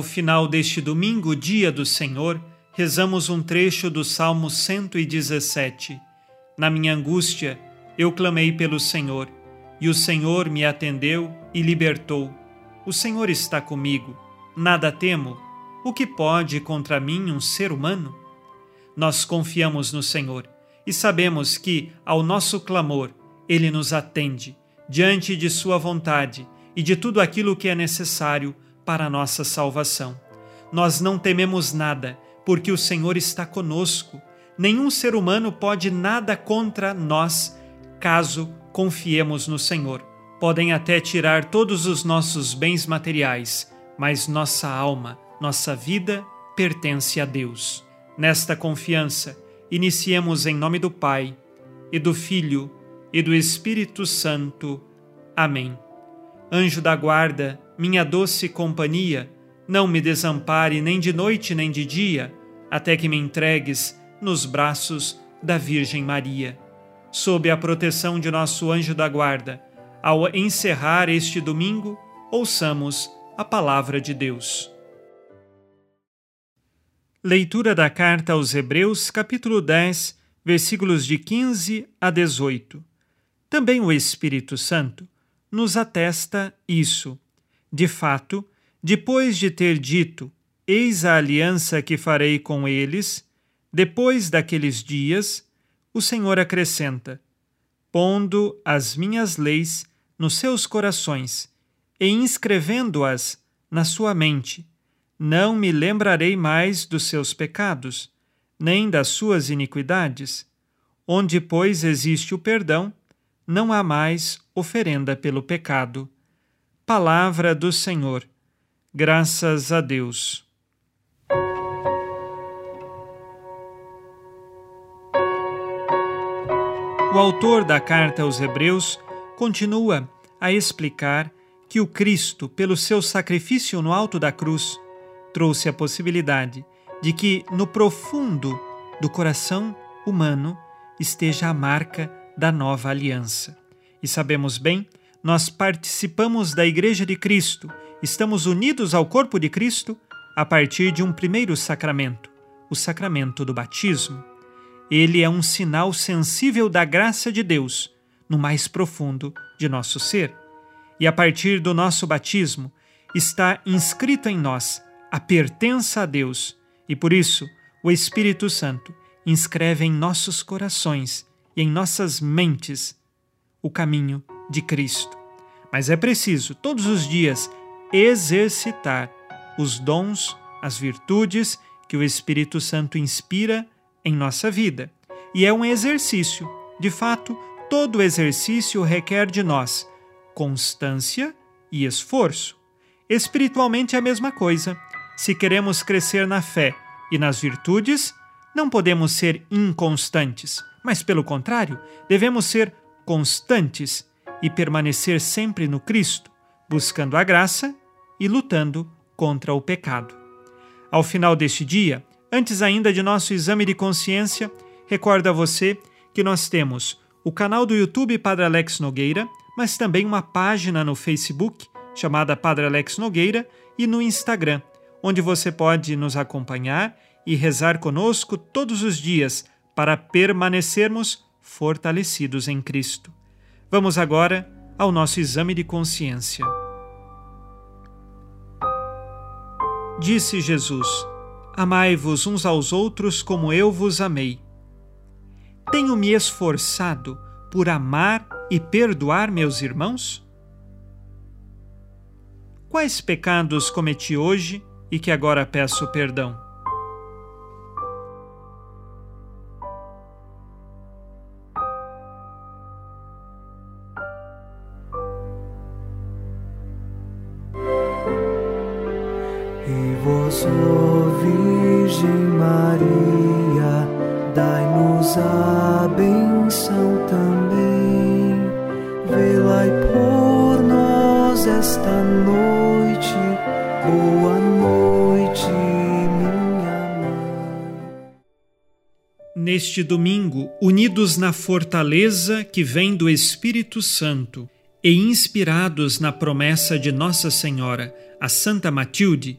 Ao final deste domingo, dia do Senhor, rezamos um trecho do Salmo 117. Na minha angústia, eu clamei pelo Senhor, e o Senhor me atendeu e libertou. O Senhor está comigo, nada temo. O que pode contra mim um ser humano? Nós confiamos no Senhor e sabemos que, ao nosso clamor, Ele nos atende, diante de Sua vontade e de tudo aquilo que é necessário para a nossa salvação. Nós não tememos nada, porque o Senhor está conosco. Nenhum ser humano pode nada contra nós, caso confiemos no Senhor. Podem até tirar todos os nossos bens materiais, mas nossa alma, nossa vida pertence a Deus. Nesta confiança, iniciemos em nome do Pai, e do Filho, e do Espírito Santo. Amém. Anjo da guarda, minha doce companhia, não me desampare nem de noite nem de dia, até que me entregues nos braços da Virgem Maria. Sob a proteção de nosso anjo da guarda, ao encerrar este domingo, ouçamos a palavra de Deus. Leitura da carta aos Hebreus, capítulo 10, versículos de 15 a 18. Também o Espírito Santo nos atesta isso. De fato, depois de ter dito: Eis a aliança que farei com eles, depois daqueles dias, o Senhor acrescenta: Pondo as minhas leis nos seus corações e inscrevendo-as na sua mente, não me lembrarei mais dos seus pecados, nem das suas iniquidades. Onde, pois, existe o perdão, não há mais oferenda pelo pecado. Palavra do Senhor. Graças a Deus. O autor da carta aos Hebreus continua a explicar que o Cristo, pelo seu sacrifício no alto da cruz, trouxe a possibilidade de que no profundo do coração humano esteja a marca da nova aliança. E sabemos bem, nós participamos da Igreja de Cristo, estamos unidos ao corpo de Cristo a partir de um primeiro sacramento, o sacramento do batismo. Ele é um sinal sensível da graça de Deus no mais profundo de nosso ser. E a partir do nosso batismo está inscrito em nós a pertença a Deus, e por isso o Espírito Santo inscreve em nossos corações e em nossas mentes o caminho de Cristo. Mas é preciso, todos os dias, exercitar os dons, as virtudes que o Espírito Santo inspira em nossa vida. E é um exercício. De fato, todo exercício requer de nós constância e esforço. Espiritualmente é a mesma coisa. Se queremos crescer na fé e nas virtudes, não podemos ser inconstantes, mas, pelo contrário, devemos ser constantes e permanecer sempre no Cristo, buscando a graça e lutando contra o pecado. Ao final deste dia, antes ainda de nosso exame de consciência, recordo a você que nós temos o canal do YouTube Padre Alex Nogueira, mas também uma página no Facebook chamada Padre Alex Nogueira e no Instagram, onde você pode nos acompanhar e rezar conosco todos os dias para permanecermos fortalecidos em Cristo. Vamos agora ao nosso exame de consciência. Disse Jesus: Amai-vos uns aos outros como eu vos amei. Tenho me esforçado por amar e perdoar meus irmãos? Quais pecados cometi hoje e que agora peço perdão? E vós ó Virgem Maria, dai-nos a benção também. Velai por nós esta noite, boa noite, minha mãe. Neste domingo, unidos na fortaleza que vem do Espírito Santo, e inspirados na promessa de Nossa Senhora, a Santa Matilde,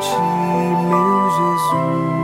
ti, meu Jesus.